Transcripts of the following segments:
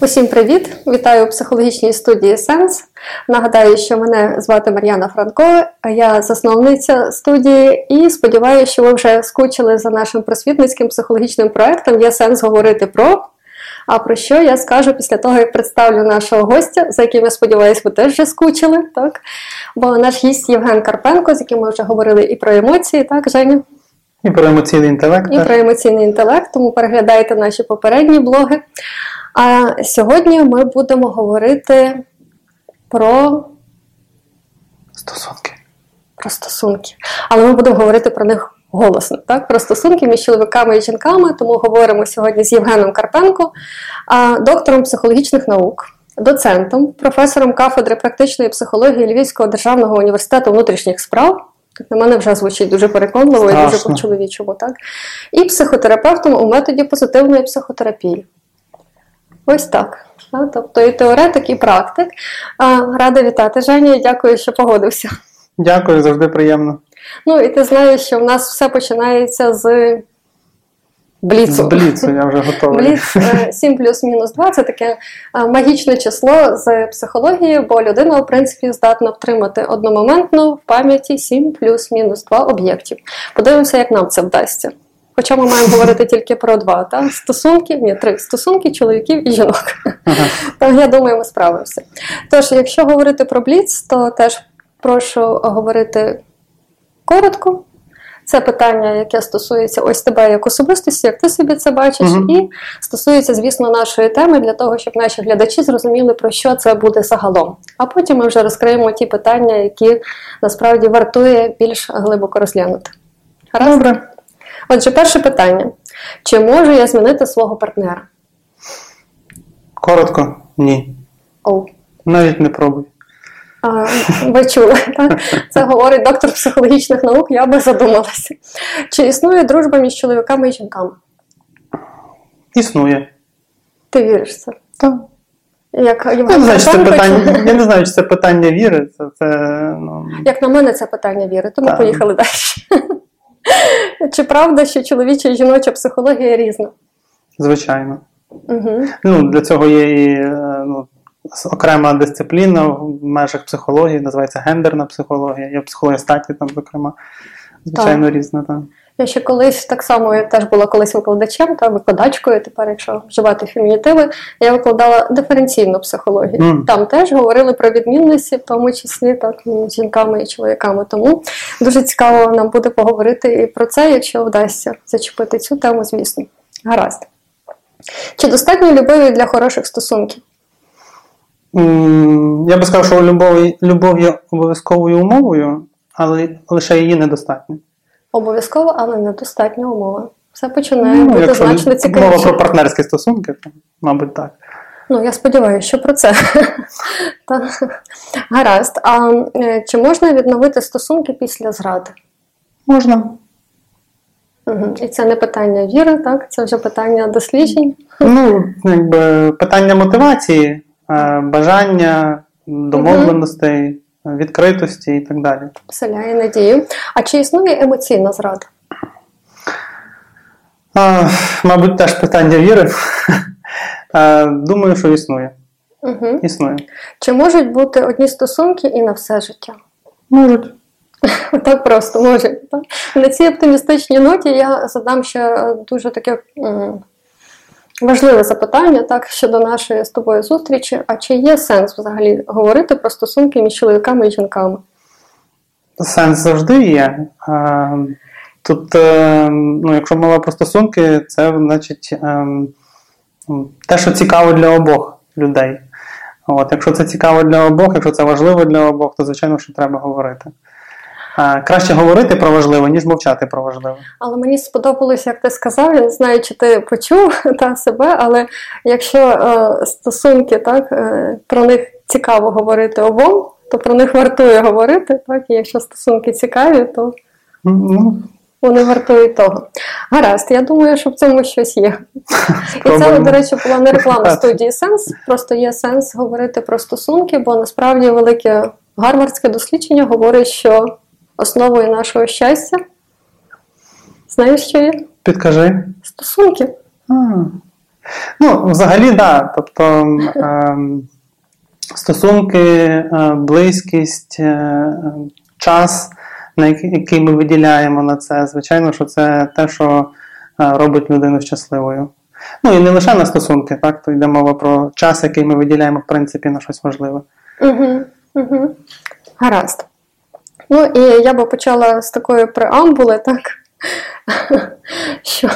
Усім привіт! Вітаю у психологічній студії Сенс. Нагадаю, що мене звати Мар'яна Франко, я засновниця студії, і сподіваюся, що ви вже скучили за нашим просвітницьким психологічним проектом Є сенс говорити про. А про що я скажу після того, як представлю нашого гостя, за яким я сподіваюся, ви теж вже скучили. Так? Бо наш гість Євген Карпенко, з яким ми вже говорили і про емоції, так, Женя? І про емоційний інтелект. І про емоційний інтелект, тому переглядайте наші попередні блоги. А сьогодні ми будемо говорити про стосунки. Про стосунки. Але ми будемо говорити про них голосно. Так? Про стосунки між чоловіками і жінками. Тому говоримо сьогодні з Євгеном Карпенко, доктором психологічних наук, доцентом, професором кафедри практичної психології Львівського державного університету внутрішніх справ. На мене вже звучить дуже переконливо Страшно. і дуже по-чоловічому, так? І психотерапевтом у методі позитивної психотерапії. Ось так. Тобто і теоретик, і практик. Рада вітати, Женя, дякую, що погодився. Дякую, завжди приємно. Ну, і ти знаєш, що в нас все починається з бліцу. З бліцу, я вже готовий. Бліц 7 плюс мінус 2 це таке магічне число з психології, бо людина, в принципі, здатна втримати одномоментно в пам'яті 7 плюс мінус 2 об'єктів. Подивимося, як нам це вдасться. Хоча ми маємо говорити тільки про два та? стосунки, ні, три стосунки чоловіків і жінок. Ага. Так, я думаю, ми справимося. Тож, якщо говорити про бліц, то теж прошу говорити коротко. Це питання, яке стосується ось тебе як особистості, як ти собі це бачиш, угу. і стосується, звісно, нашої теми для того, щоб наші глядачі зрозуміли, про що це буде загалом. А потім ми вже розкриємо ті питання, які насправді вартує більш глибоко розглянути. Гаразд? Добре. Отже, перше питання: чи можу я змінити свого партнера? Коротко, ні. Оу. Навіть не пробуй. А, ви чули, так? Це говорить доктор психологічних наук, я би задумалася. Чи існує дружба між чоловіками і жінками? Існує. Ти віриш в це? Так. Як, я, не знаю, чи це питання, я не знаю, чи це питання віри. Це, це, ну... Як на мене, це питання віри, тому так. поїхали далі. Чи правда, що чоловіча і жіноча психологія різна? Звичайно. Угу. Ну, Для цього є і ну, окрема дисципліна в межах психології, називається гендерна психологія, є психологія статі, там, зокрема, звичайно, так. різна. Так. Я ще колись так само я теж була колись викладачем та викладачкою. Тепер, якщо вживати фемінітиви, я викладала диференційну психологію. Mm. Там теж говорили про відмінності, в тому числі так з жінками і чоловіками. Тому дуже цікаво нам буде поговорити і про це, якщо вдасться зачепити цю тему, звісно. Гаразд. Чи достатньо любові для хороших стосунків? Mm, я би сказав, що любов, любов є обов'язковою умовою, але лише її недостатньо. Обов'язково, але недостатня умова. Все починає ну, бути значно цікавіше. Мова про партнерські стосунки, то, мабуть, так. Ну, я сподіваюся, що про це. Гаразд. А е, чи можна відновити стосунки після зради? Можна. Угу. І це не питання віри, так? Це вже питання досліджень. Ну, якби питання мотивації, е, бажання, домовленостей. Угу відкритості і так далі. Вселяє надію. А чи існує емоційна зрада? А, Мабуть, теж питання віри. Думаю, що існує. Угу. Існує. Чи можуть бути одні стосунки і на все життя? Можуть. Так просто можуть. На цій оптимістичній ноті я задам ще дуже таке Важливе запитання так щодо нашої з тобою зустрічі. А чи є сенс взагалі говорити про стосунки між чоловіками і жінками? Сенс завжди є. Тут, е, ну, якщо мова про стосунки, це значить е, те, що цікаво для обох людей. От, Якщо це цікаво для обох, якщо це важливо для обох, то звичайно, що треба говорити. Краще говорити про важливе, ніж мовчати про важливе. Але мені сподобалось, як ти сказав. Я не знаю, чи ти почув та себе, але якщо е, стосунки так, е, про них цікаво говорити обом, то про них вартує говорити. Так, І якщо стосунки цікаві, то mm-hmm. вони вартують того. Гаразд, я думаю, що в цьому щось є. І це, до речі, була не реклама студії Сенс. Просто є сенс говорити про стосунки, бо насправді велике гарвардське дослідження говорить, що основою нашого щастя. Знаєш, що є? Підкажи. Стосунки. А. Ну, взагалі, так. Да. Тобто ем, стосунки, е, близькість, е, час, на який ми виділяємо на це, звичайно, що це те, що е, робить людину щасливою. Ну і не лише на стосунки, так, то йде мова про час, який ми виділяємо, в принципі, на щось важливе. Угу, угу. Гаразд. Ну і я би почала з такої преамбули, так? Що,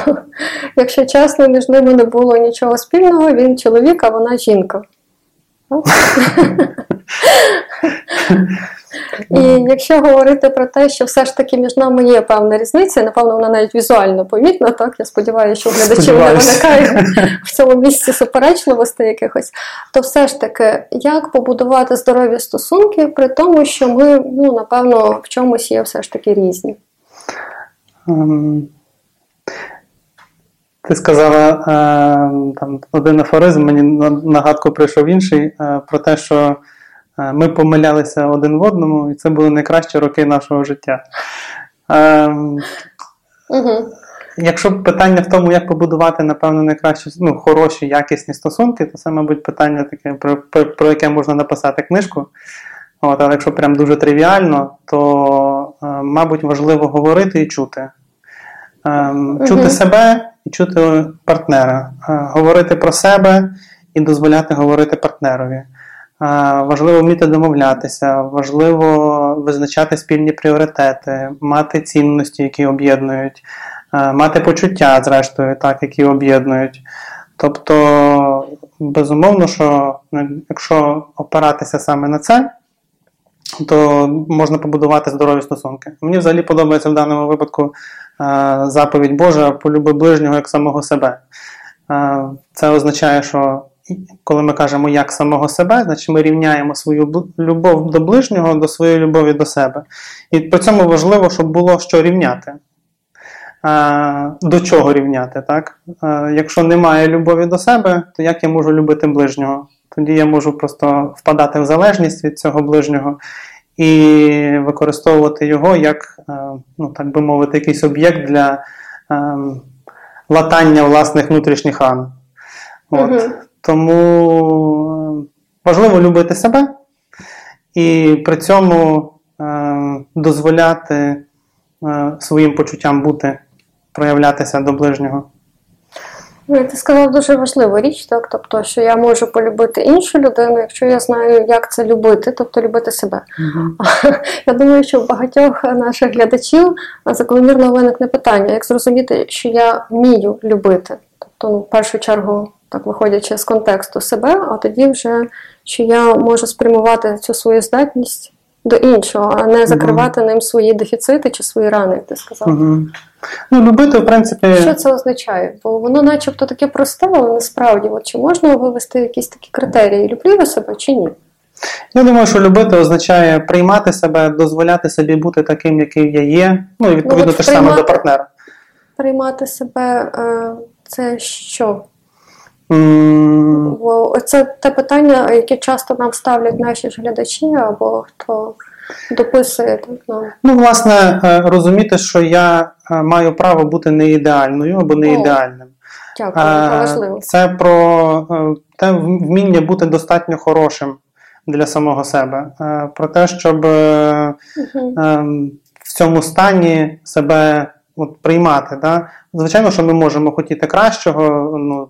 якщо чесно, між ними не було нічого спільного, він чоловік, а вона жінка. І якщо говорити про те, що все ж таки між нами є певна різниця, напевно, вона навіть візуально помітна, так я сподіваюся, що у глядачів не виникає в цьому місці суперечливостей якихось, то все ж таки, як побудувати здорові стосунки, при тому, що ми, ну, напевно, в чомусь є все ж таки різні. Ти сказала е, там один афоризм, мені нагадку прийшов інший е, про те, що Е, ми помилялися один в одному, і це були найкращі роки нашого життя. Угу. Якщо питання в тому, як побудувати, напевно, найкращі, ну, хороші, якісні стосунки, то це, мабуть, питання таке, про, про, про яке можна написати книжку. От, Але якщо прям дуже тривіально, то, мабуть, важливо говорити і чути. Угу. Чути себе і чути партнера, говорити про себе і дозволяти говорити партнерові. Важливо вміти домовлятися, важливо визначати спільні пріоритети, мати цінності, які об'єднують, мати почуття, зрештою, так, які об'єднують. Тобто, безумовно, що ну, якщо опиратися саме на це, то можна побудувати здорові стосунки. Мені взагалі подобається в даному випадку заповідь Божа полюби ближнього як самого себе. Це означає, що коли ми кажемо як самого себе, значить ми рівняємо свою любов до ближнього до своєї любові до себе. І при цьому важливо, щоб було що рівняти. До чого рівняти? так? Якщо немає любові до себе, то як я можу любити ближнього? Тоді я можу просто впадати в залежність від цього ближнього і використовувати його як, ну, так би мовити, якийсь об'єкт для латання власних внутрішніх ран. От. Угу. Тому важливо любити себе і при цьому е, дозволяти е, своїм почуттям бути, проявлятися до ближнього. Ну, ти сказав дуже важливу річ, так? Тобто, що я можу полюбити іншу людину, якщо я знаю, як це любити, тобто любити себе. Uh-huh. Я думаю, що у багатьох наших глядачів закономірно виникне питання, як зрозуміти, що я вмію любити. Тобто, ну, в першу чергу, так виходячи з контексту себе, а тоді вже що я можу спрямувати цю свою здатність до іншого, а не закривати угу. ним свої дефіцити чи свої рани, як ти сказав. Угу. Ну, любити, в принципі. Що це означає? Бо воно начебто таке просте, але насправді, от чи можна вивести якісь такі критерії? Люблю я себе чи ні? Я думаю, що любити означає приймати себе, дозволяти собі бути таким, який я є. Ну і відповідно ну, те ж саме до партнера. Приймати себе е, це що? Mm. Це те питання, яке часто нам ставлять наші ж глядачі або хто дописує. Так, Ну, власне, е, розуміти, що я е, маю право бути не ідеальною або не ідеальним. Дякую, це важливо. Це про е, те вміння бути достатньо хорошим для самого себе. Про те, щоб uh в цьому стані себе от, приймати. Да? Звичайно, що ми можемо хотіти кращого, ну,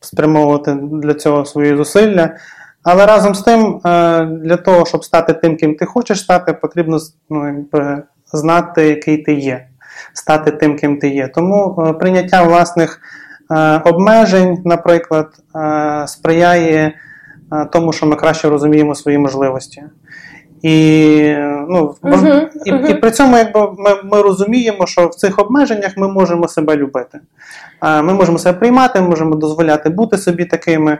спрямовувати для цього свої зусилля. Але разом з тим, е, для того, щоб стати тим, ким ти хочеш стати, потрібно ну, знати, який ти є, стати тим, ким ти є. Тому е, прийняття власних е, обмежень, наприклад, сприяє тому, що ми краще розуміємо свої можливості. І ну, uh-huh, і, uh-huh. і при цьому якби ми ми розуміємо, що в цих обмеженнях ми можемо себе любити. Ми можемо себе приймати, ми можемо дозволяти бути собі такими.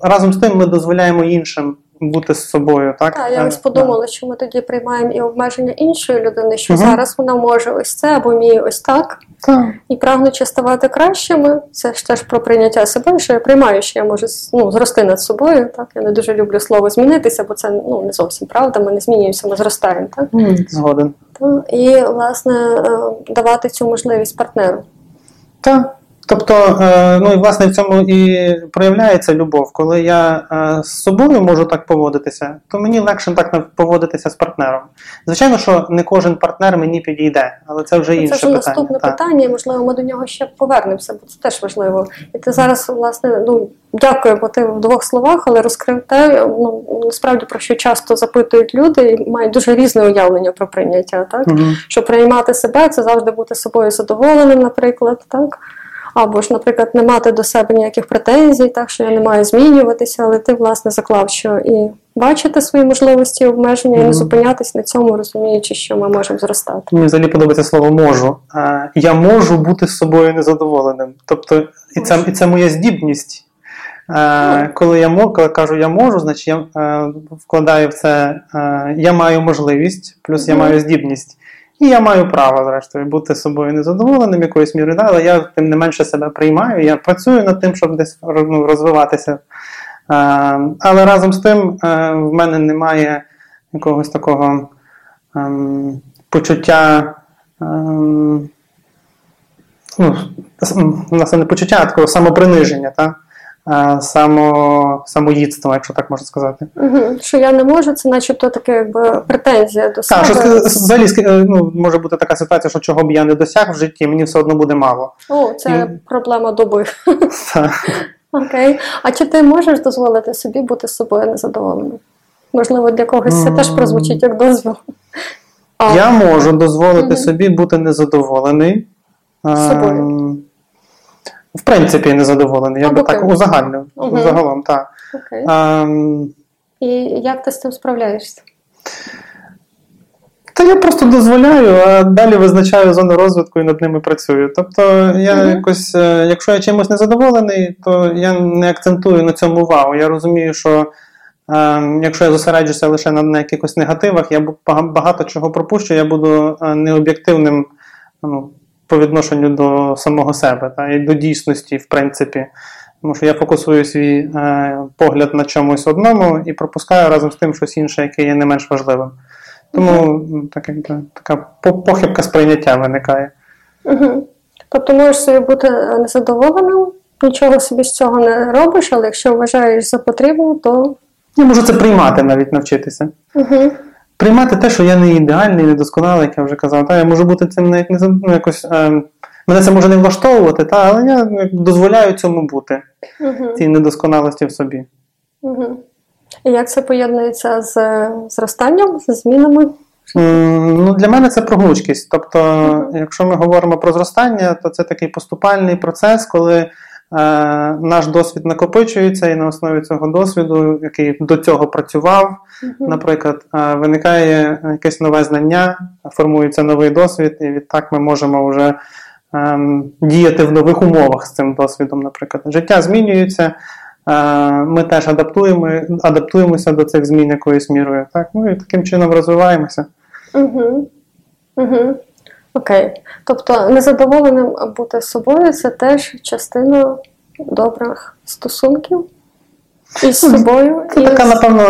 Разом з тим ми дозволяємо іншим бути з собою. Так, Так, я ось подумала, що ми тоді приймаємо і обмеження іншої людини, що uh-huh. зараз вона може ось це або вміє ось так. Так. І прагнучи ставати кращими, це ж теж про прийняття себе, що я приймаю, що я можу ну, зрости над собою. Так? Я не дуже люблю слово змінитися, бо це ну, не зовсім правда, ми не змінюємося, ми зростаємо. Так? Згоден. Так? І, власне, е, давати цю можливість партнеру. Так. Тобто, е, ну і власне в цьому і проявляється любов. Коли я е, з собою можу так поводитися, то мені легше так поводитися з партнером. Звичайно, що не кожен партнер мені підійде, але це вже інше це питання. Наступне так. питання, і можливо, ми до нього ще повернемося, бо це теж важливо. І ти зараз, власне, ну дякую, бо ти в двох словах, але розкрив те, ну насправді про що часто запитують люди, і мають дуже різне уявлення про прийняття, так Угу. що приймати себе це завжди бути собою задоволеним, наприклад, так. Або ж, наприклад, не мати до себе ніяких претензій, так що я не маю змінюватися, але ти, власне, заклав, що і бачити свої можливості обмеження, і не зупинятись на цьому, розуміючи, що ми можемо зростати. Мені взагалі подобається слово можу. Я можу бути з собою незадоволеним. Тобто, і це, і це моя здібність. Е, Коли я мо- коли кажу я можу, значить я е, вкладаю в це, е, я маю можливість, плюс я маю здібність. І я маю право, зрештою, бути собою незадоволеним якоюсь мірою, але я тим не менше себе приймаю. Я працюю над тим, щоб десь ну, розвиватися. Е, Але разом з тим е, в мене немає якогось такого ем, почуття. Ем, ну, м, не почуття, а такого самоприниження, та? Е, само, самоїдство, якщо так можна сказати. Угу. Що я не можу, це начебто таке якби претензія до Так, що себе. взагалі е, ну, може бути така ситуація, що чого б я не досяг в житті, мені все одно буде мало. О, це І- проблема доби. Окей. А чи ти можеш дозволити собі бути з собою незадоволеним? Можливо, для когось це теж прозвучить як дозвіл. Я можу дозволити собі бути незадоволений. Собою. В принципі, незадоволений. Я би так узагальнив. Мгм. Загалом, так. Окей. Ем, І як ти з цим справляєшся? Та я просто дозволяю, а далі визначаю зони розвитку і над ними працюю. Тобто, я Мгм. якось, е, якщо я чимось незадоволений, то я не акцентую на цьому увагу. Я розумію, що е, якщо я зосереджуся лише на, на якихось негативах, я багато чого пропущу, я буду е, необ'єктивним ну, по відношенню до самого себе та, і до дійсності, в принципі. Тому що я фокусую свій е, погляд на чомусь одному і пропускаю разом з тим щось інше, яке є не менш важливим. Тому м, так, якби, така похибка сприйняття виникає. Угу. Тобто можеш собі бути незадоволеним, нічого собі з цього не робиш, але якщо вважаєш за потрібне, то Я можу це приймати навіть навчитися. угу. Приймати те, що я не ідеальний, недосконалий, як я вже казав. Та, я можу бути цим навіть не ну, якось. Е, мене це може не влаштовувати, та, але я ну, дозволяю цьому бути, Угу. цій недосконалості в собі. Угу. І як це поєднується з зростанням, з змінами? Ну, для мене це про гнучкість. Тобто, якщо ми говоримо про зростання, то це такий поступальний процес, коли е, наш досвід накопичується, і на основі цього досвіду, який до цього працював, Угу. наприклад, е, виникає якесь нове знання, формується новий досвід, і відтак ми можемо вже ем, діяти в нових умовах з цим досвідом. Наприклад, життя змінюється. е, Ми теж адаптуємо, адаптуємося до цих змін якоюсь мірою. Так? Ну і таким чином розвиваємося. Угу. Угу. Окей. Тобто незадоволеним бути собою це теж частина добрих стосунків із собою. Це і така, напевно,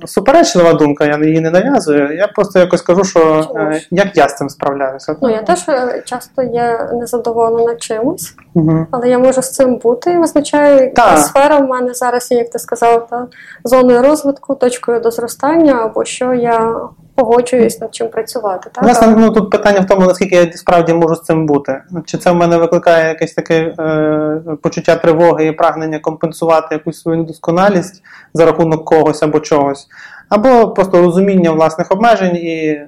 е, суперечлива думка, я її не нав'язую. Я просто якось кажу, що Чому е, як я з цим справляюся. Ну, я теж е, часто є незадоволена чимось, Угу. але я можу з цим бути і визначаю, яка сфера в мене зараз є, як ти сказав, та, зоною розвитку, точкою до зростання, або що я погоджуюсь над чим працювати. Так? Власне, ну тут питання в тому, наскільки я справді можу з цим бути. Чи це в мене викликає якесь таке е, почуття тривоги і прагнення компенсувати якусь свою недосконалість за рахунок когось або чогось, або просто розуміння власних обмежень і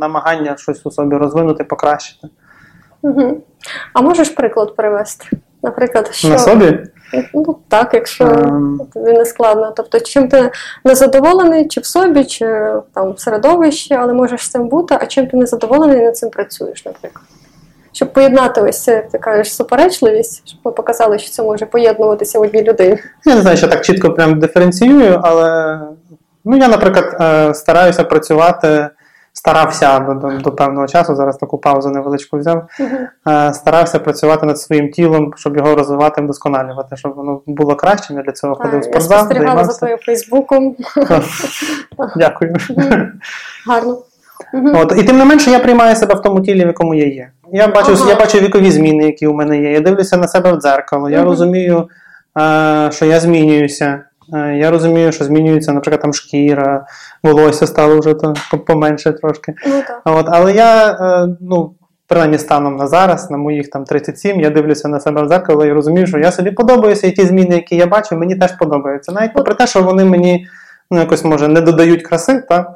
намагання щось у собі розвинути, покращити. Угу. А можеш приклад привести? Наприклад, що На собі? Ну так, якщо Ем. тобі не складно. Тобто, чим ти незадоволений, чи в собі, чи там в середовищі, але можеш з цим бути, а чим ти незадоволений і над цим працюєш, наприклад. Щоб поєднати ось це, як ти кажеш, суперечливість, щоб ми показали, що це може поєднуватися в одній людині. Я не знаю, що так чітко прям диференціюю, але ну, я, наприклад, е, стараюся працювати, старався до, до, до певного часу, зараз таку паузу невеличку взяв. Е, Старався працювати над своїм тілом, щоб його розвивати, вдосконалювати, щоб воно було кращим. Я для цього ходив в я спостерігала за твоїм Фейсбуком. Дякую. Гарно. От, і тим не менше я приймаю себе в тому тілі, в якому я є. Я бачу, Ага. я бачу вікові зміни, які у мене є. Я дивлюся на себе в дзеркало. Я розумію, е, що я змінююся. Е, Я розумію, що змінюється, наприклад, там шкіра, волосся стало вже то поменше трошки. Ну так. От, але я, е, ну, принаймні станом на зараз, на моїх там 37, я дивлюся на себе в зеркало і розумію, що я собі подобаюся, і ті зміни, які я бачу, мені теж подобаються. Навіть попри те, що вони мені ну, якось може не додають краси, так?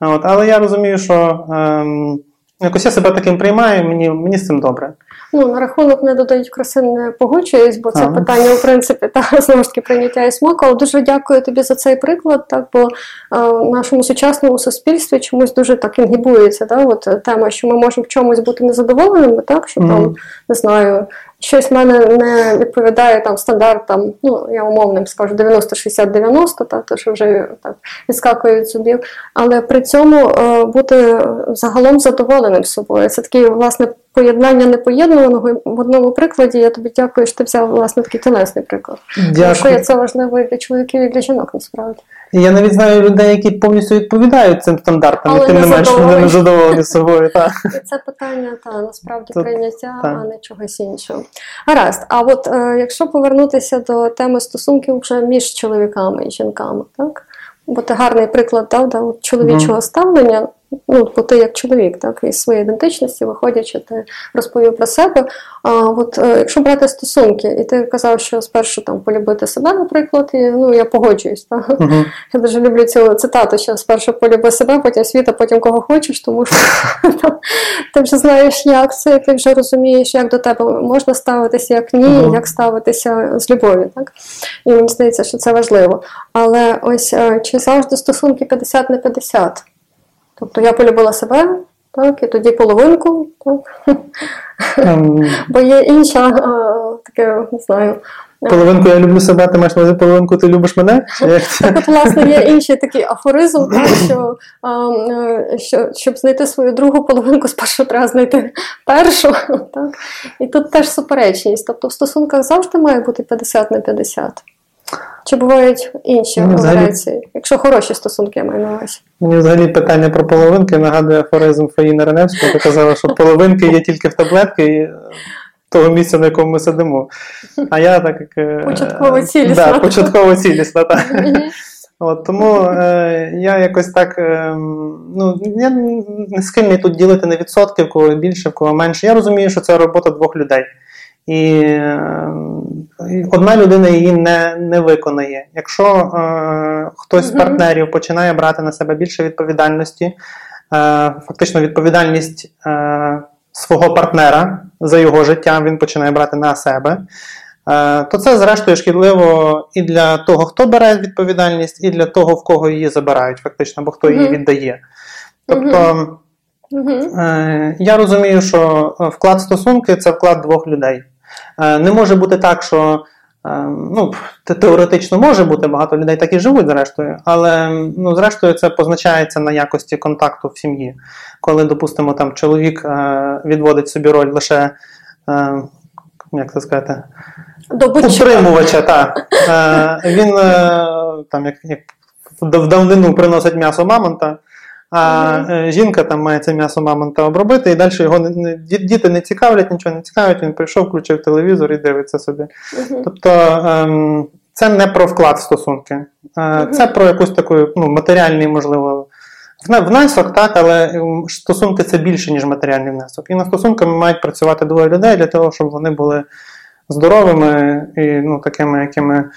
А От, але я розумію, що ем, якось я себе таким приймаю, мені, мені з цим добре. Ну, на рахунок не додають краси, не погоджуюсь, бо це Ага. питання, в принципі, та знову ж таки прийняття і смаку. Але дуже дякую тобі за цей приклад. Так, бо е, в нашому сучасному суспільстві чомусь дуже так інгібується. Да? От е, тема, що ми можемо в чомусь бути незадоволеними, так що там не знаю. Щось в мене не відповідає там стандартам, ну я умовним скажу 90-60-90, та то що вже так відскакує від зубів. Але при цьому е, бути загалом задоволеним собою. Це таке власне поєднання непоєднуваного. В одному прикладі я тобі дякую, що ти взяв власне такий телесний приклад. Тому що Дякую. це важливо і для чоловіків, і для жінок насправді. Я навіть знаю людей, які повністю відповідають цим стандартам, Але і тим не менш вони не задоволені собою. Так. І це питання та насправді Тут- прийняття, так. а не чогось іншого. Гаразд. А от е, якщо повернутися до теми стосунків вже між чоловіками і жінками, так? Бо ти гарний приклад дав да, чоловічого ставлення. Ну, бо ти як чоловік, так, із своєї ідентичності, виходячи, ти розповів про себе. А от е, якщо брати стосунки, і ти казав, що спершу там полюбити себе, наприклад, і ну я погоджуюсь. Так? Мгм. Я дуже люблю цю цитату, що спершу полюби себе, потім світ, а потім кого хочеш, тому що ти вже знаєш, як це, ти вже розумієш, як до тебе можна ставитися, як ні, Мгм. як ставитися з любов'ю. Так? І мені здається, що це важливо. Але ось е, чи завжди стосунки 50 на 50? Тобто я полюбила себе, так, і тоді половинку, так? Ем, бо є інша, е, таке, не знаю. Половинку я люблю себе, ти маєш на увазі половинку, ти любиш мене? Так, от, власне, є інший такий афоризм, так, що, а, е, що щоб знайти свою другу половинку, спершу треба знайти першу. Так? І тут теж суперечність. Тобто в стосунках завжди має бути 50 на 50. Чи бувають інші Ну, взагалі- Якщо хороші стосунки, я маю на увазі. Мені взагалі питання про половинки нагадує афоризм Фаїни Реневської, яка казала, що половинки є тільки в таблетки і е, того місця, на якому ми сидимо. А я так як. е, Початково цілісна. Да, початково цілісна, так. От, тому е, я якось так. Е, ну, я не схильний тут ділити на відсотки, в кого більше, в кого менше. Я розумію, що це робота двох людей. І е, одна людина її не, не виконає. Якщо е, хтось з партнерів починає брати на себе більше відповідальності, е, фактично відповідальність е, свого партнера за його життя він починає брати на себе. Е, То це, зрештою, шкідливо і для того, хто бере відповідальність, і для того, в кого її забирають, фактично, або хто її віддає. Тобто. Е, Я розумію, що вклад стосунки це вклад двох людей. Е, Не може бути так, що е, ну, теоретично може бути, багато людей так і живуть, зрештою, але ну, зрештою це позначається на якості контакту в сім'ї. Коли, допустимо, там чоловік е, відводить собі роль лише. Як це сказати? Утримувача, так. Е, Він е, там як, як в давнину приносить м'ясо мамонта, а е, жінка там має це м'ясо мамонта обробити, і далі його не, діти не цікавлять, нічого не цікавить. Він прийшов, включив телевізор і дивиться собі. Тобто ем, це не про вклад в стосунки, Е, це про якусь таку ну, матеріальний, можливо. Внесок, так, але ем, стосунки це більше, ніж матеріальний внесок. І над стосунками мають працювати двоє людей для того, щоб вони були здоровими і ну, такими, якими,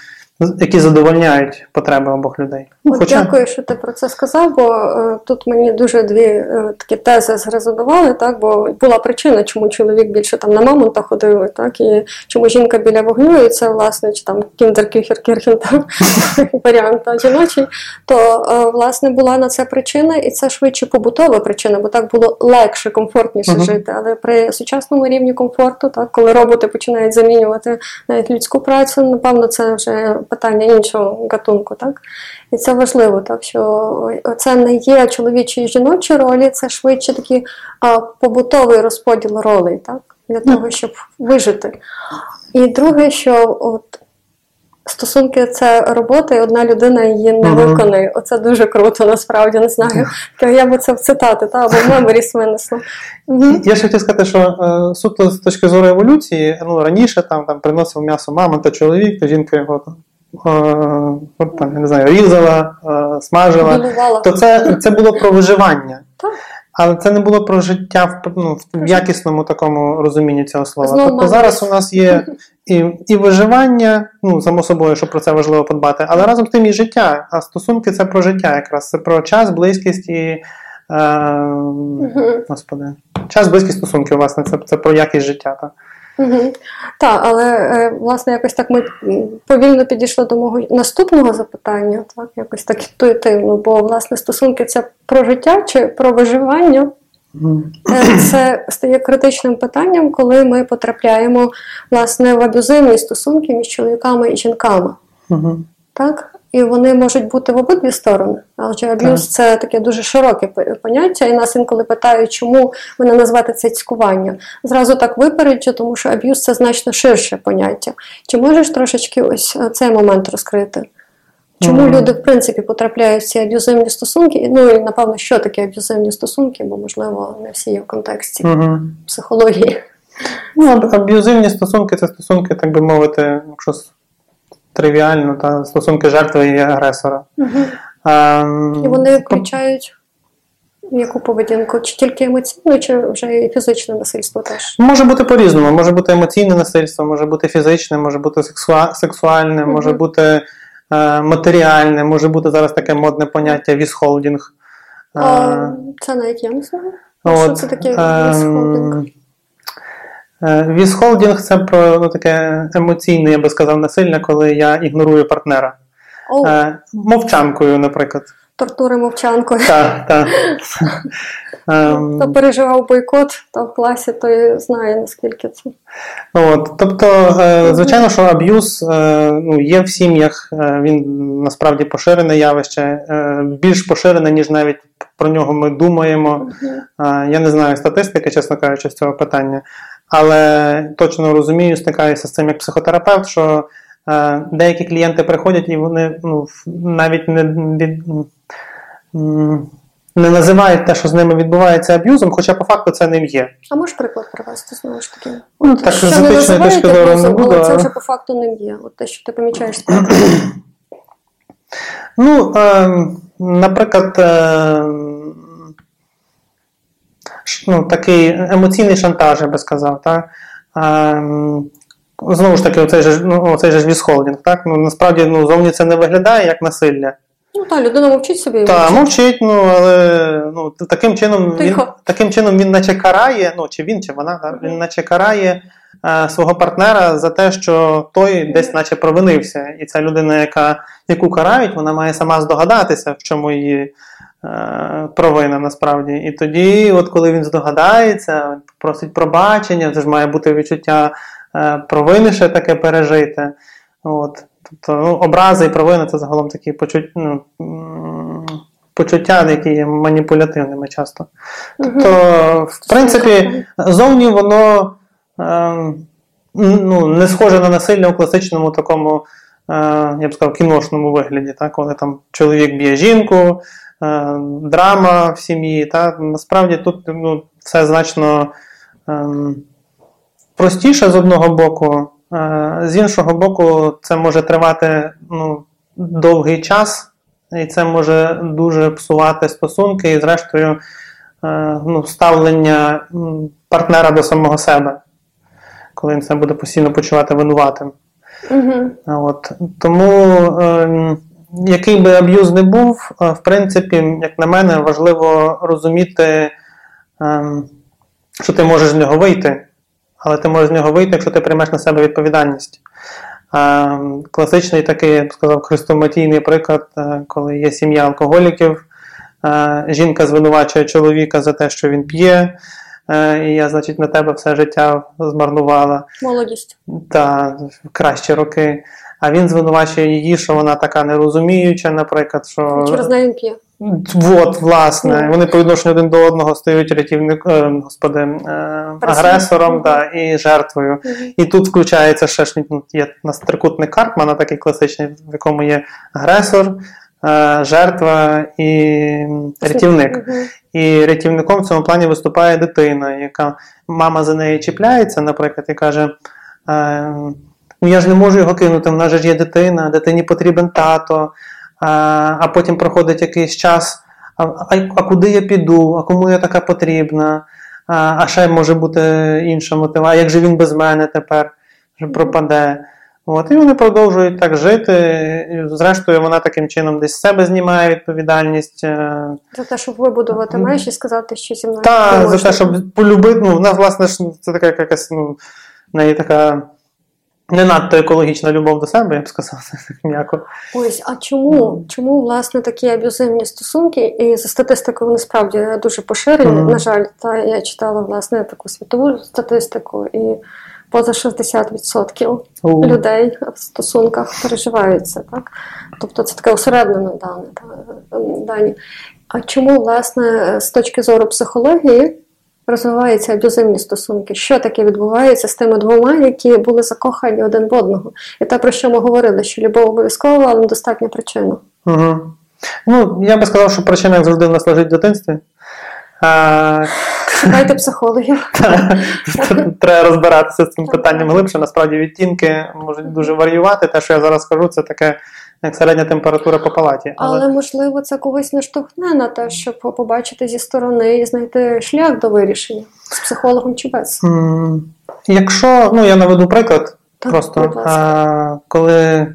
які задовольняють потреби обох людей. Ну, От Дякую, що ти про це сказав, бо е, тут мені дуже дві е, такі тези зрезонували, так, бо була причина, чому чоловік більше там на мамонта ходив, так, і чому жінка біля вогню, і це, власне, чи там Kinder-Küche Kirchen там, варіант жіночий, то, е, власне, була на це причина, і це швидше побутова причина, бо так було легше, комфортніше Мгм. жити. Але при сучасному рівні комфорту, так, коли роботи починають замінювати навіть людську працю, напевно, це вже питання іншого гатунку, так? І це важливо, так що це не є чоловічі і жіночі ролі, це швидше такий а, побутовий розподіл ролей, так? Для того, щоб вижити. І друге, що от Стосунки це робота, і одна людина її не Мгм. виконає. Оце дуже круто, насправді не знаю. Я би це в цитати, та або в меморіс винесла. Мгм. Я ще хотів сказати, що е, суто з точки зору еволюції, ну раніше там, там приносив м'ясо мама та чоловік, то жінка його там, там я не знаю, різала, е, смажила. Білувала. То це, це було про виживання. Так. Але це не було про життя в, ну, в якісному такому розумінні цього слова. Знову тобто зараз у нас є і, і виживання, ну само собою, що про це важливо подбати, але разом з тим і життя. А стосунки це про життя, якраз це про час, близькість і е, господи, час, близькість стосунків, власне, це, це про якість життя. Так. Угу. Так, але е, власне якось так ми повільно підійшли до мого наступного запитання, так, якось так інтуїтивно, бо власне стосунки це про життя чи про виживання. Е, Це стає критичним питанням, коли ми потрапляємо власне в аб'юзивні стосунки між чоловіками і жінками. Угу. Так? І вони можуть бути в обидві сторони. Адже аб'юз це таке дуже широке поняття, і нас інколи питають, чому ви не називаєте це цькування. Зразу так випереджу, тому що аб'юз це значно ширше поняття. Чи можеш трошечки ось е, цей момент розкрити? Чому Мгм. люди, в принципі, потрапляють в ці аб'юзивні стосунки? Ну і напевно, що таке аб'юзивні стосунки, бо можливо не всі є в контексті Угу. психології. Ну, аб'юзивні стосунки це стосунки, так би мовити, якщо тривіально, та стосунки жертви і агресора. Ем, І вони включають яку поведінку? Чи тільки емоційну, чи вже і фізичне насильство теж? Може бути по-різному. Може бути емоційне насильство, може бути фізичне, може бути сексуа- сексуальне, Мгм. може бути е, матеріальне, може бути зараз таке модне поняття вісхолдінг. Е, це навіть я не знаю. Що це таке ем, вісхолдинг? е, Вісхолдінг це про ну, таке емоційне, я би сказав, насилля, коли я ігнорую партнера. Е, Мовчанкою, наприклад. тортури мовчанкою. Так, так. Ем, Хто переживав бойкот та в класі, той знає, наскільки це. От, тобто, е, звичайно, що аб'юз е, ну, є в сім'ях, е, він насправді поширене явище, е, більш поширене, ніж навіть про нього ми думаємо. Е, Я не знаю статистики, чесно кажучи, з цього питання, але точно розумію, стикаюся з цим як психотерапевт, що е, деякі клієнти приходять і вони ну, навіть не, від- не називають те, що з ними відбувається аб'юзом, хоча по факту це ним є. А можеш приклад привести знову ж таки? Ну, так, Що з етичної точки зору не буду. але це вже по факту ним є. От те, що ти помічаєш справді. Ну, е, наприклад, е, ну, такий емоційний шантаж, я би сказав. Так? Знову ж таки, оцей же, ну, оцей же вісхолдінг. Так? Ну, насправді ну, зовні це не виглядає як насилля. Ну так, людина мовчить собі. і Та, мовчить. ну, але ну, таким, чином він, таким чином він наче карає, ну, чи він, чи вона, так? він наче карає е, свого партнера за те, що той десь наче провинився. І ця людина, яка, яку карають, вона має сама здогадатися, в чому її провина насправді. І тоді, от коли він здогадається, просить пробачення, це ж має бути відчуття е, провини ще таке пережити. От. Тобто ну, образи і провини це загалом такі почуття, ну, почуття, які є маніпулятивними часто. Тобто, в принципі, зовні воно е, ну, не схоже на насилля у класичному такому, е, я б сказав, кіношному вигляді, так? коли там чоловік б'є жінку, е, драма в сім'ї. Та? Насправді тут ну, все значно ем, простіше з одного боку, е, з іншого боку, це може тривати ну, довгий час, і це може дуже псувати стосунки і, зрештою, е, ну, ставлення партнера до самого себе, коли він себе буде постійно почувати винуватим. Угу. От. Тому, ем, який би аб'юз не був, в принципі, як на мене, важливо розуміти, ем, що ти можеш з нього вийти, але ти можеш з нього вийти, якщо ти приймеш на себе відповідальність. Ем, класичний такий, я б сказав, хрестоматійний приклад, е, коли є сім'я алкоголіків, е, жінка звинувачує чоловіка за те, що він п'є, е, і я, значить, на тебе все життя змарнувала Молодість. та кращі роки. А він звинувачує її, що вона така нерозуміюча, наприклад, що Через неї п'є. От, власне, вони по відношенню один до одного стають рятівник, е, господи, е, агресором да, і жертвою. І тут включається ще ж ну, є у нас трикутник Карпмана, такий класичний, в якому є агресор, е, жертва і рятівник. І рятівником в цьому плані виступає дитина, яка мама за неї чіпляється, наприклад, і каже. Ну, я ж не можу його кинути, в нас ж є дитина, дитині потрібен тато а потім проходить якийсь час, а, а, а куди я піду, а кому я така потрібна, а, а ще може бути інша мотива, як же він без мене тепер пропаде. От, І вони продовжують так жити. І, Зрештою, вона таким чином десь з себе знімає відповідальність. Е, за те, щоб вибудувати межі і сказати, що зі мною. Так, за те, щоб полюбити. Ну, вона, власне, це така якась ну, неї така не надто екологічна любов до себе, я б сказав, м'яко. Ось, а чому чому власне такі аб'юзивні стосунки? І за статистикою вони справді дуже поширені. Mm-hmm. На жаль, та я читала власне таку світову статистику, і поза 60% uh-huh. людей в стосунках переживаються. Так? Тобто це таке усереднене дане дані. А чому, власне, з точки зору психології? Розвиваються аб'юзивні стосунки. Що таке відбувається з тими двома, які були закохані один в одного? І те, про що ми говорили, що любов обов'язково, але недостатня причина. Угу. Ну, я би сказав, що причина як завжди в нас лежить в дитинстві. А... Шукайте психологів. Треба розбиратися з цим питанням глибше. Насправді відтінки можуть дуже варіювати. Те, що я зараз скажу, це таке як середня температура по палаті. Але, Але можливо, це когось наштовхне на те, щоб побачити зі сторони і знайти шлях до вирішення з психологом чи без. Якщо ну я наведу приклад, так, просто а, коли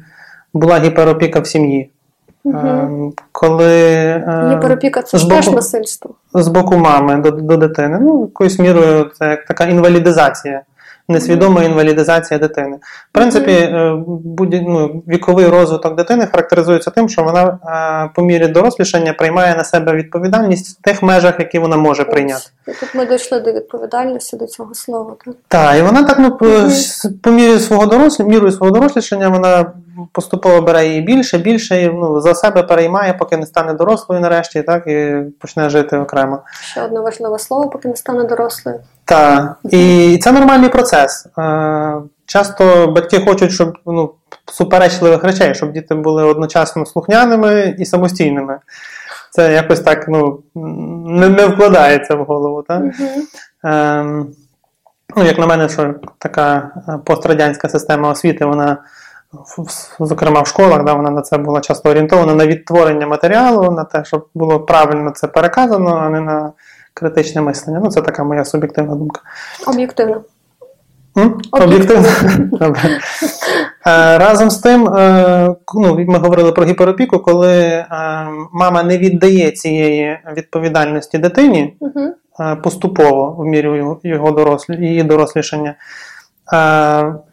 була гіперопіка в сім'ї. Угу. Коли Гіперопіка це ж теж насильство. З боку мами до до дитини. Ну, якоюсь мірою це як така інвалідизація несвідома інвалідизація дитини. В принципі, е, будь, ну, віковий розвиток дитини характеризується тим, що вона е, по мірі дорослішання приймає на себе відповідальність в тих межах, які вона може прийняти. Тут ми дійшли до відповідальності до цього слова. Так, Так, і вона так ну, по, по мірі свого дорослі, мірою свого дорослішання вона поступово бере її більше, більше і ну, за себе переймає, поки не стане дорослою нарешті, так, і почне жити окремо. Ще одне важливе слово, поки не стане дорослою. Так, і це нормальний процес. Е, часто батьки хочуть, щоб ну, суперечливих речей, щоб діти були одночасно слухняними і самостійними. Це якось так ну, не не вкладається в голову. Так? Mm-hmm. ну, Як на мене, що така пострадянська система освіти, вона, зокрема в школах, да, вона на це була часто орієнтована на відтворення матеріалу, на те, щоб було правильно це переказано, а не на критичне мислення. Ну, це така моя суб'єктивна думка. Об'єктивно. Об'єктивно. Е, разом з тим, е, ну, ми говорили про гіперопіку, коли е, мама не віддає цієї відповідальності дитині поступово в мірі його дорослі, її дорослішання.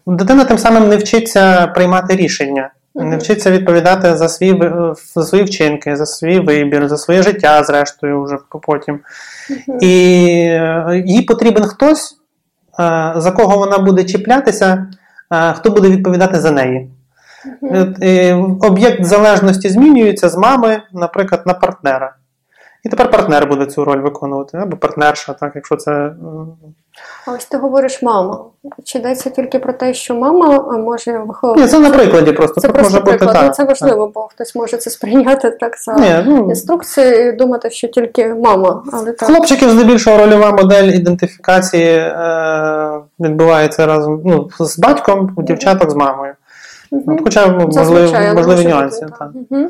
Дитина тим самим не вчиться приймати рішення. Не вчиться відповідати за свій за свої вчинки, за свій вибір, за своє життя, зрештою, вже потім. І їй потрібен хтось, за кого вона буде чіплятися, хто буде відповідати за неї. Об'єкт залежності змінюється з мами, наприклад, на партнера. І тепер партнер буде цю роль виконувати, або партнерша, так, якщо це. А ось ти говориш мама. Чи йдеться тільки про те, що мама може виховувати? Ні, це на прикладі просто. Це просто може приклад. Бути, так, це важливо, так. бо хтось може це сприйняти так за Ні, ну, інструкцію і думати, що тільки мама. Але так. Хлопчиків здебільшого рольова модель ідентифікації е, відбувається разом ну, з батьком, у дівчаток з мамою. Угу. От, Хоча можливі, можливі нюанси. Так. Так. Угу.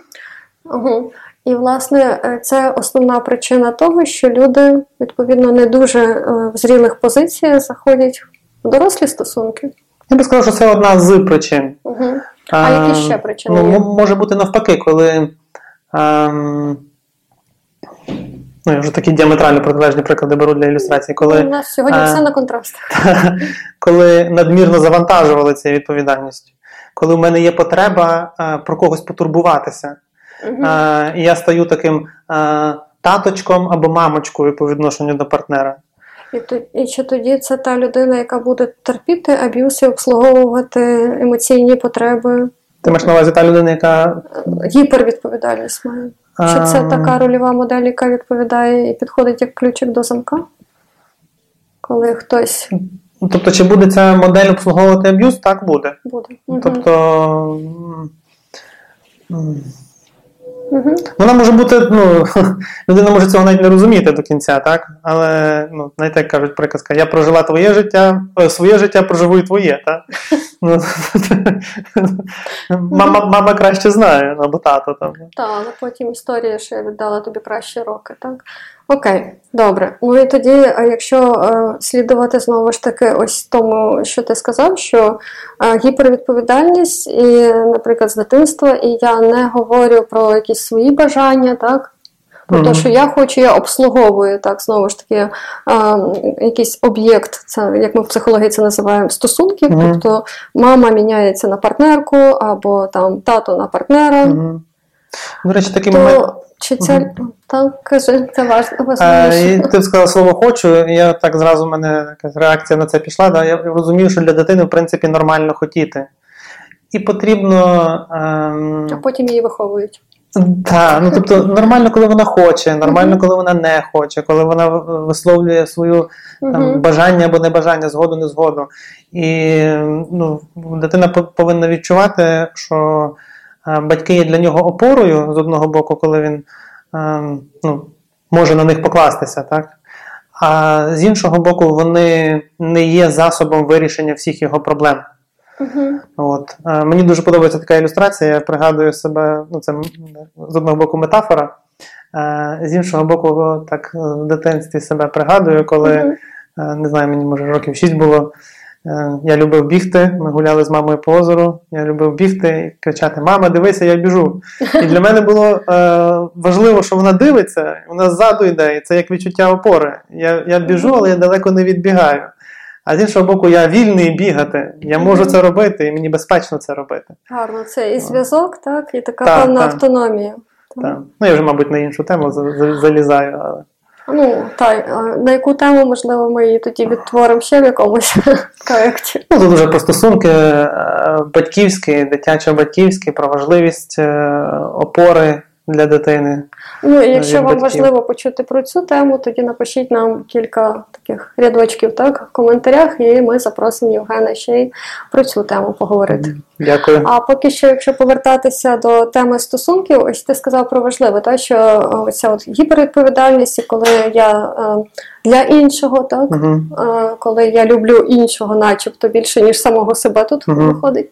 Угу. І, власне, е, це основна причина того, що люди, відповідно, не дуже е, в зрілих позиціях заходять в дорослі стосунки. Я би сказав, що це одна з причин. Угу. А, а які ще причини? Ну, Може бути навпаки, коли. А, Ну, я вже такі діаметрально протилежні приклади беру для ілюстрації. Коли, У нас сьогодні а, все на контраст. Коли надмірно завантажували цією відповідальністю, коли в мене є потреба а, про когось потурбуватися. А, І я стаю таким а, таточком або мамочкою по відношенню до партнера. І і чи тоді це та людина, яка буде терпіти аб'юз і обслуговувати емоційні потреби? Ти маєш на увазі та людина, яка гіпервідповідальність має. Чи це така рольова модель, яка відповідає і підходить як ключик до замка? Коли хтось Тобто, чи буде ця модель обслуговувати аб'юз? Так буде. буде. Тобто. м, Мгм. Вона може бути, ну, людина може цього навіть не розуміти до кінця, так? Але, ну, знаєте, як кажуть приказка, я прожила твоє життя, е, своє життя проживу і твоє, так? Ну, мама, мама краще знає, або тато там. Так, але потім історія, що я віддала тобі кращі роки, так? Окей, добре. Ну і тоді, а якщо е, слідувати знову ж таки, ось тому, що ти сказав, що е, гіпервідповідальність, і, наприклад, з дитинства, і я не говорю про якісь свої бажання, так? Про те, що я хочу, я обслуговую так, знову ж таки, е, якийсь об'єкт, це як ми в психології це називаємо стосунків. Мгм. Тобто мама міняється на партнерку, або там тато на партнера. Мгм. До речі, такий момент. Чи це так кажи, це важ- Е, і ти сказала слово хочу, і я так зразу в мене якась реакція на це пішла. Да? Я розумію, що для дитини, в принципі, нормально хотіти. І потрібно. Ем... А потім її виховують. Так, ну тобто нормально, коли вона хоче, нормально, коли вона не хоче, коли вона висловлює свою там, Мгм. бажання або небажання, згоду, не згоду. І ну, дитина по- повинна відчувати, що батьки є для нього опорою з одного боку, коли він ну, може на них покластися, так? А з іншого боку, вони не є засобом вирішення всіх його проблем. Мгм. От. Мені дуже подобається така ілюстрація. Я пригадую себе, ну це з одного боку метафора, з іншого боку, так в дитинстві себе пригадую, коли, е, не знаю, мені може років 6 було. Е, Я любив бігти, ми гуляли з мамою по озеру. Я любив бігти і кричати: Мама, дивися, я біжу. І для мене було е, важливо, що вона дивиться, вона ззаду йде, і це як відчуття опори. Я, я біжу, але я далеко не відбігаю. А з іншого боку, я вільний бігати. Я можу це робити, і мені безпечно це робити. Гарно, це і зв'язок, так, і така Так, певна так. автономія. Так. Ну, я вже, мабуть, на іншу тему за- за- залізаю, але. Ну, так, на яку тему, можливо, ми її тоді відтворимо ще в якомусь проєкті. Ну, тут вже про стосунки е, батьківські, дитячо-батьківські, про важливість е, опори для дитини. Ну, і якщо вам батьків. важливо почути про цю тему, тоді напишіть нам кілька таких рядочків так, в коментарях, і ми запросимо Євгена ще й про цю тему поговорити. Дякую. А поки що, якщо повертатися до теми стосунків, ось ти сказав про важливе, та що е, оця от гіпервідповідальність, і коли я е, для іншого, так Угу. коли я люблю іншого, начебто більше ніж самого себе тут Мгм. виходить.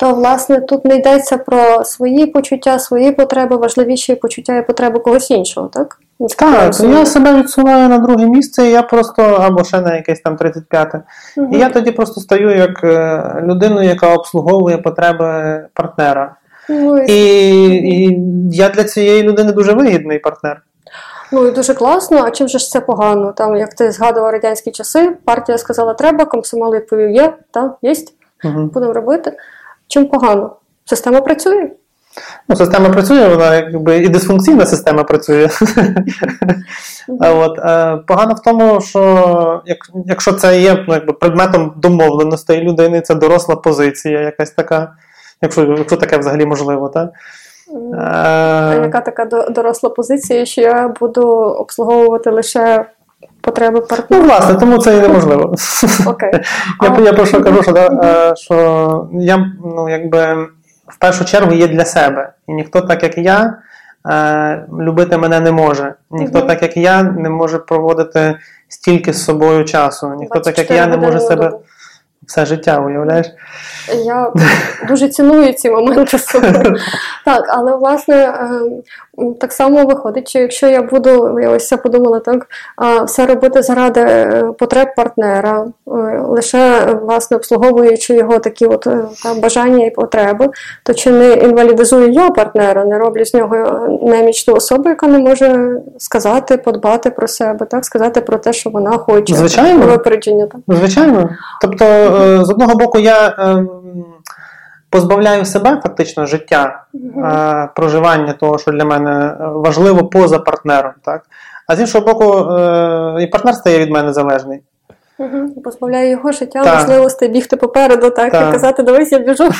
То власне тут не йдеться про свої почуття, свої потреби, важливіші почуття і потреби когось іншого, так? Так, я себе відсуваю на друге місце, і я просто або ще на якесь там 35-те. Мгм. І я тоді просто стаю як е, людиною, яка обслуговує потреби партнера. Ну, і, І, і я для цієї людини дуже вигідний партнер. ну і дуже класно. А чим же ж це погано? Там, як ти згадував радянські часи, партія сказала треба, комсомол відповів є, так, єсть, Угу. будемо робити. Чим погано? Система працює? Ну, система працює, вона якби і дисфункційна система працює. От, е, погано в тому, що як, якщо це є ну, якби, предметом домовленостей людини, це доросла позиція, якась така, якщо, якщо таке взагалі можливо, так? Е, яка така доросла позиція, що я буду обслуговувати лише потреби ну, власне, тому це і неможливо. Окей. Я, я про що кажу, що, да, е, що я ну, якби, в першу чергу є для себе. І ніхто так, як я, е, любити мене не може. Ніхто так, як я, не може проводити стільки з собою часу. Ніхто так, як я, не може себе все життя, уявляєш? Я дуже ціную ці моменти з собою. Так, але власне е, так само виходить, що якщо я буду, я ось я подумала так, все робити заради е, потреб партнера, е, лише е, власне обслуговуючи його такі от там, бажання і потреби, то чи не інвалідизую я партнера, не роблю з нього немічну особу, яка не може сказати, подбати про себе, так сказати про те, що вона хоче Звичайно. випередження. Так. Звичайно. Тобто, з одного боку, я ем, позбавляю себе фактично життя, е, проживання того, що для мене важливо поза партнером. Так? А з іншого боку, е, і партнер стає від мене залежний. Угу. Позбавляє його життя Так. можливостей бігти попереду, так, Так. і казати, дивись, я біжу.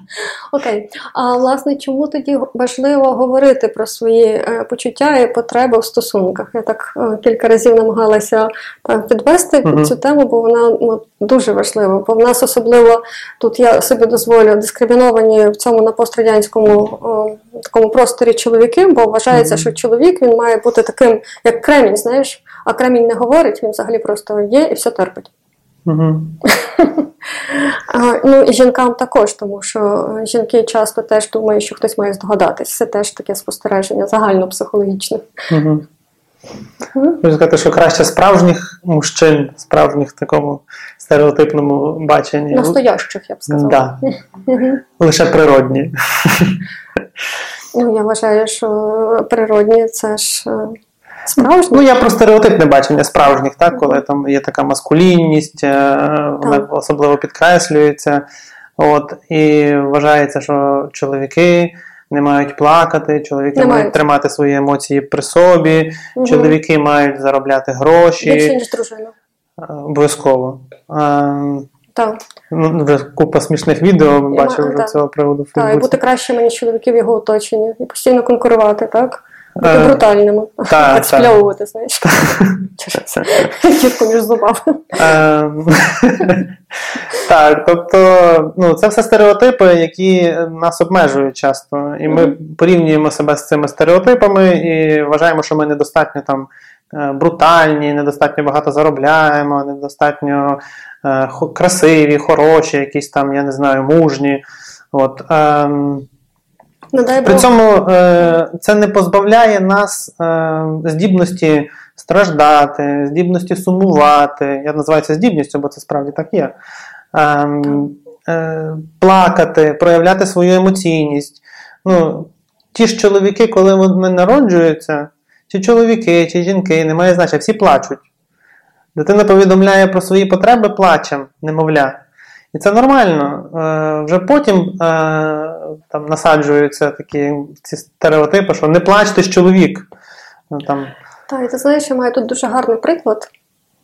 Окей. А власне, чому тоді важливо говорити про свої е, почуття і потреби в стосунках? Я так е, кілька разів намагалася так, підвести Мгм. під цю тему, бо вона ну, дуже важлива. Бо в нас особливо тут я собі дозволю дискриміновані в цьому на пострадянському е, такому просторі чоловіки, бо вважається, Мгм. що чоловік він має бути таким, як кремінь, знаєш, а кремінь не говорить, він взагалі просто є і все терпить. Угу. Ну і жінкам також, тому що жінки часто теж думають, що хтось має здогадатись. Це теж таке спостереження загальнопсихологічне. Угу. Мгм. Сказати, що краще справжніх мужчин, справжніх такому стереотипному баченні. Настоящих, я б сказала. Да. Лише природні. Ну, я вважаю, що природні це ж е, справжні. Ну, я про стереотипне бачення справжніх, так, коли там є така маскулінність, е, вона особливо підкреслюється. От, і вважається, що чоловіки не мають плакати, чоловіки Не мають мають. тримати свої емоції при собі, Мгм. чоловіки мамають заробляти Більше, гроші ніж дружина. е, обов'язково. Е, Так, Ну, вже купа смішних відео ми бачили ма- цього приводу так, і бути кращими, ніж чоловіки в його оточенні, і постійно конкурувати, так? Бути Е, брутальними. так, так так. спльовувати, знаєш. Тітку між зубами. Ем, Так, тобто, ну, це все стереотипи, які нас обмежують часто. І ми порівнюємо себе з цими стереотипами і вважаємо, що ми недостатньо там е, брутальні, недостатньо багато заробляємо, недостатньо е, красиві, хороші, якісь там, я не знаю, мужні. От, ем, Не дай При цьому е, це не позбавляє нас е, здібності страждати, здібності сумувати. Я називаю це здібністю, бо це справді так є. Е, е, плакати, проявляти свою емоційність. Ну, ті ж чоловіки, коли вони народжуються, чи чоловіки, чи жінки, немає значення, всі плачуть. Дитина повідомляє про свої потреби плачем, немовля. І це нормально. Е, вже потім е, там насаджуються такі ці стереотипи, що не плач, ти ж чоловік. Ну, там, Так, і ти знаєш, я маю тут дуже гарний приклад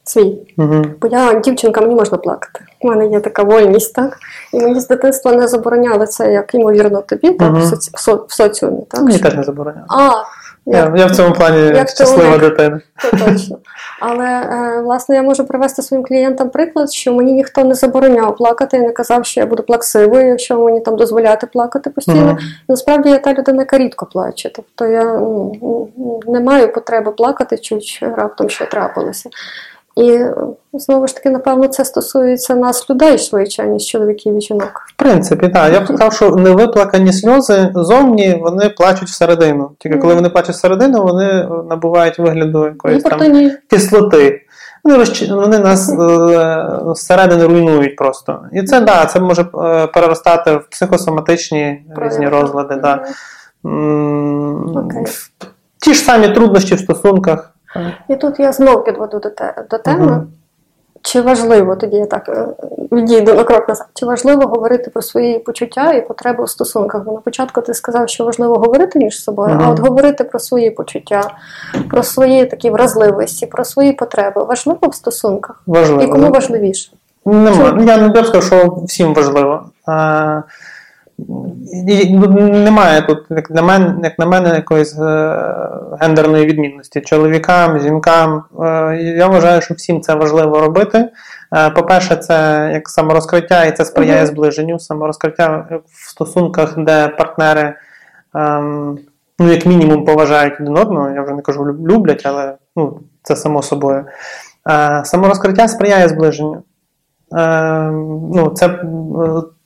свій. угу. Бо я дівчинка, мені можна плакати. У мене є така вольність, так? І мені з дитинства не забороняли це, як ймовірно тобі, так, Мгм. в, соці... в соціумі. Так? Мені що- теж не забороняли. А, Я, я в цьому плані як щаслива дитина. то точно. Але е, власне я можу привести своїм клієнтам приклад, що мені ніхто не забороняв плакати і не казав, що я буду плаксивою, якщо мені там дозволяти плакати постійно. Мгм. Насправді я та людина, яка рідко плаче. Тобто я ну, не маю потреби плакати, чуть раптом що трапилося. І е, знову ж таки, напевно, це стосується нас, людей, швидше, ніж чоловіків і жінок. В принципі, так. Я б сказав, що невиплакані сльози зовні вони плачуть всередину. Тільки коли вони плачуть всередину, вони набувають вигляду якоїсь там кислоти. Вони, розчи... вони нас е, зсередини руйнують просто. І це да, це може е, переростати в психосоматичні різні розлади. Да. Ті ж самі труднощі в стосунках. І тут я знов підведу до, те, до теми. Мгм. Чи важливо, тоді я так е, відійду на крок назад, чи важливо говорити про свої почуття і потреби у стосунках? Бо на початку ти сказав, що важливо говорити між собою, Мгм. а от говорити про свої почуття, про свої такі вразливості, про свої потреби важливо в стосунках? Важливо. І кому важливіше? Нема. Чому? Я не б сказав, що всім важливо. І- немає тут, як для мене, як на мене, якоїсь е, гендерної відмінності. Чоловікам, жінкам. Е, я вважаю, що всім це важливо робити. Е, по-перше, це як саморозкриття, і це сприяє зближенню. Саморозкриття в стосунках, де партнери. ем, Ну, як мінімум, поважають один одного, я вже не кажу люблять, але ну, це само собою. Саморозкриття сприяє зближенню. Е, ну, це,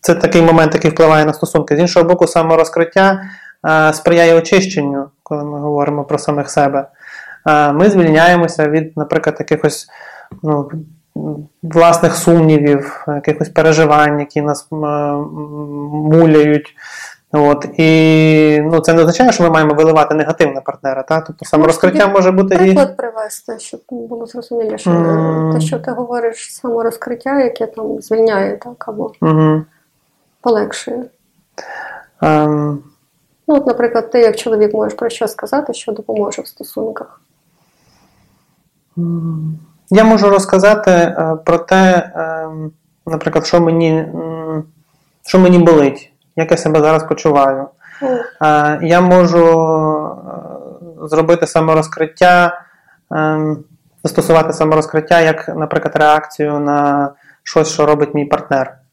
це такий момент, який впливає на стосунки. З іншого боку, саморозкриття е, сприяє очищенню, коли ми говоримо про самих себе. Е, ми звільняємося від, наприклад, якихось ну, власних сумнівів, якихось переживань, які нас м, муляють. От, і ну, це не означає, що ми маємо виливати негатив на партнера. Та? Тобто саморозкриття може бути і. Приклад привести, щоб було зрозуміліше. М. Те, що ти говориш, саморозкриття, яке там звільняє, так, або Угу. Полегшує. Ем, Ну, от, наприклад, ти як чоловік можеш про що сказати, що допоможе в стосунках. Я можу розказати е, про те, е, наприклад, що мені, що мені болить, як я себе зараз почуваю. Е, я можу зробити саморозкриття, застосувати саморозкриття, як, наприклад, реакцію на щось, що робить мій партнер.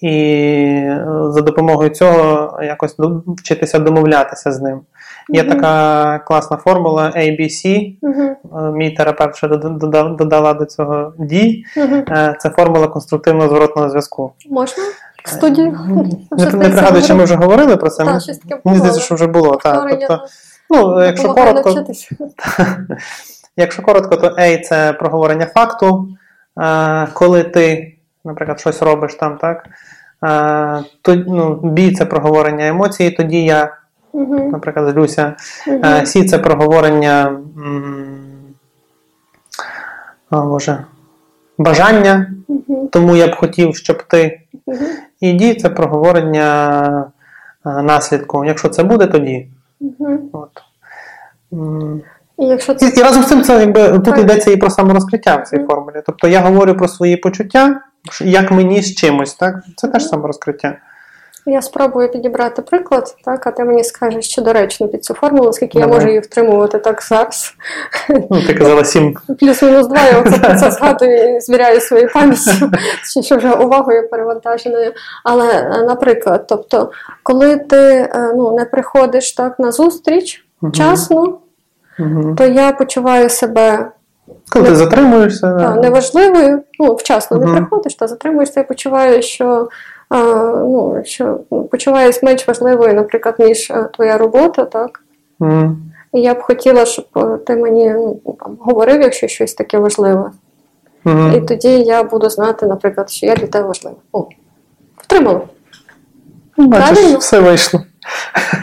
І за допомогою цього якось вчитися домовлятися з ним. Є uh-huh. така класна формула ABC. Uh-huh. Мій терапевт ще додала до цього D. Це формула конструктивного зворотного зв'язку. Можна? В студію? Не, не пригадую, чи ми вже говорили про це. Так, Мені здається, що вже було. Так, тобто, ну, якщо коротко, якщо коротко, то A це проговорення факту. Коли ти наприклад, щось робиш там, так? Е, то, ну, Бій це проговорення емоцій, тоді я, uh-huh. наприклад, злюся. Uh-huh. Сі це проговорення о, Боже, бажання, uh-huh. тому я б хотів, щоб ти. І дій це проговорення наслідку. Якщо це буде, тоді. От. І якщо це... І, і разом з цим це якби тут йдеться і про саморозкриття в цій формулі. Тобто я говорю про свої почуття, як мені з чимось, так? Це теж саморозкриття. Я спробую підібрати приклад, так, а ти мені скажеш, що доречно під цю формулу, оскільки Давай. я можу її втримувати так зараз. Ну, ти казала сім. Плюс-мінус два, я оце про це згадую і звіряю свою пам'яттю, що вже увагою перевантаженою. Але, е, наприклад, тобто, коли ти е, ну, не приходиш так на зустріч вчасно, угу. то я почуваю себе коли ти затримуєшся. Так, неважливою, ну, вчасно угу. не приходиш, та затримуєшся і почуваю, що а, ну, що почуваюсь менш важливою, наприклад, ніж твоя робота, так? Угу. І я б хотіла, щоб ти мені ну, там, говорив, якщо щось таке важливе. Угу. І тоді я буду знати, наприклад, що я для тебе важлива. О, втримала. Бачиш, Правильно? все вийшло.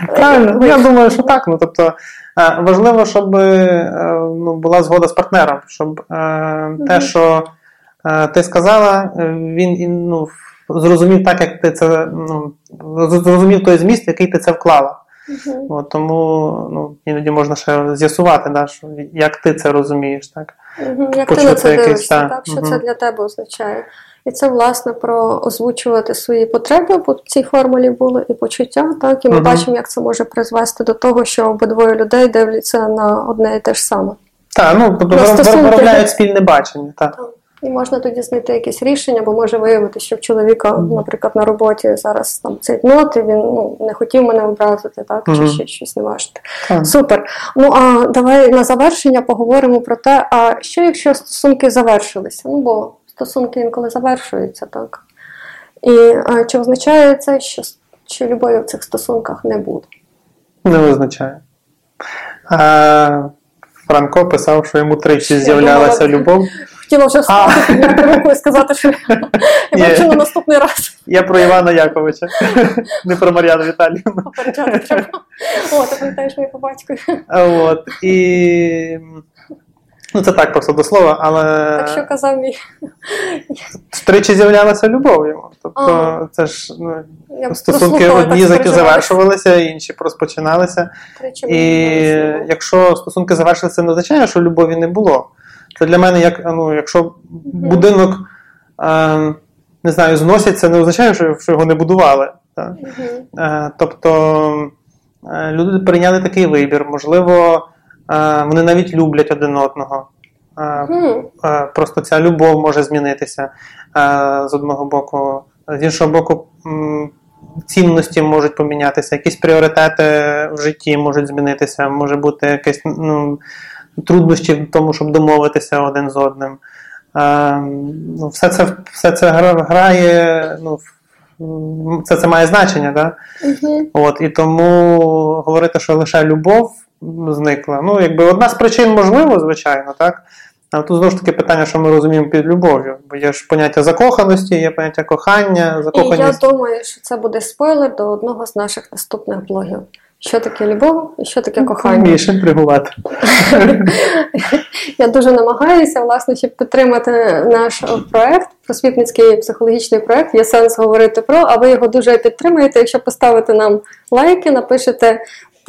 Правильно, я думаю, що так. Ну, тобто, Е, важливо, щоб е, ну, була згода з партнером, щоб mm-hmm. те, що ти сказала, він ну, зрозумів так, як ти це ну, зрозумів той зміст, який ти це вклала. Uh-huh. От, Тому ну, іноді можна ще з'ясувати, да, що, як ти це розумієш. так? Uh-huh. Як ти на це дивишся, так, що це для тебе означає. І це, власне, про озвучувати свої потреби, бо в цій формулі було і почуття, так, і ми uh-huh. бачимо, як це може призвести до того, що обидвоє людей дивляться на одне і те ж саме. Так, ну тобто виробляють спільне бачення. так. так. І можна тоді знайти якесь рішення, бо може виявити, що в чоловіка, наприклад, на роботі зараз там цей нот, і він ну, не хотів мене образити, так, чи ще щось не важити. Супер. Ну а давай на завершення поговоримо про те, а що якщо стосунки завершилися? Ну бо стосунки інколи завершуються, так? І а, чи означає це, що що любові в цих стосунках не буде? Не означає. А, Франко писав, що йому тричі з'являлася любов. Хотіла вже встати руку і сказати, що я бачу на наступний раз. Я про Івана Яковича, не про Мар'яну Віталіївну. О, ти пам'ятаєш мені по батькові. І Ну, це так просто до слова, але. Так що казав мій. Тричі з'являлася любов йому. Тобто, а, це ж ну, стосунки одні завершувалися, інші розпочиналися. Тричі І якщо стосунки завершилися, це не означає, що любові не було. Це для мене, як ну, якщо угу. будинок е, не знаю, зносять, це не означає, що, його не будували. Так? Угу. Е, тобто е, люди прийняли такий вибір, можливо. Вони навіть люблять один одного. Просто ця любов може змінитися з одного боку, з іншого боку, цінності можуть помінятися, якісь пріоритети в житті можуть змінитися, може бути якесь ну, труднощі в тому, щоб домовитися один з одним. Ну, Все це все це грає, ну, це це має значення. Да? От, І тому говорити, що лише любов зникла. Ну, якби одна з причин можливо, звичайно, так. А тут знову ж таки питання, що ми розуміємо під любов'ю. Бо є ж поняття закоханості, є поняття кохання, закоханість. І я думаю, що це буде спойлер до одного з наших наступних блогів. Що таке любов і що таке кохання? Більше інтригувати. Я дуже намагаюся, власне, щоб підтримати наш проект, просвітницький психологічний проект. Є сенс говорити про, а ви його дуже підтримуєте. Якщо поставите нам лайки, напишете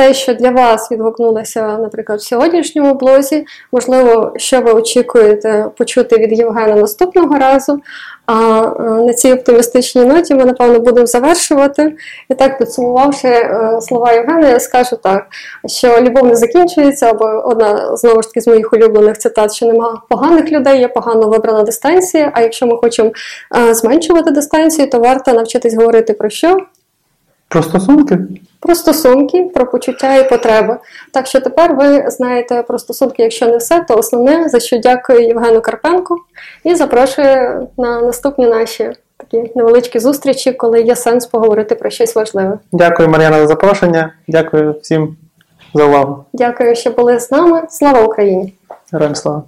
те, що для вас відгукнулося, наприклад, в сьогоднішньому блозі. Можливо, що ви очікуєте почути від Євгена наступного разу. А е, на цій оптимістичній ноті ми, напевно, будемо завершувати. І так, підсумувавши е, слова Євгена, я скажу так, що любов не закінчується, або одна знову ж таки з моїх улюблених цитат, що немає поганих людей, є погано вибрана дистанція. А якщо ми хочемо е, зменшувати дистанцію, то варто навчитись говорити про що? Про стосунки? Про стосунки, про почуття і потреби. Так що тепер ви знаєте про стосунки, якщо не все, то основне, за що дякую Євгену Карпенку і запрошую на наступні наші такі невеличкі зустрічі, коли є сенс поговорити про щось важливе. Дякую, Мар'яна, за запрошення. Дякую всім за увагу. Дякую, що були з нами. Слава Україні! Героям слава!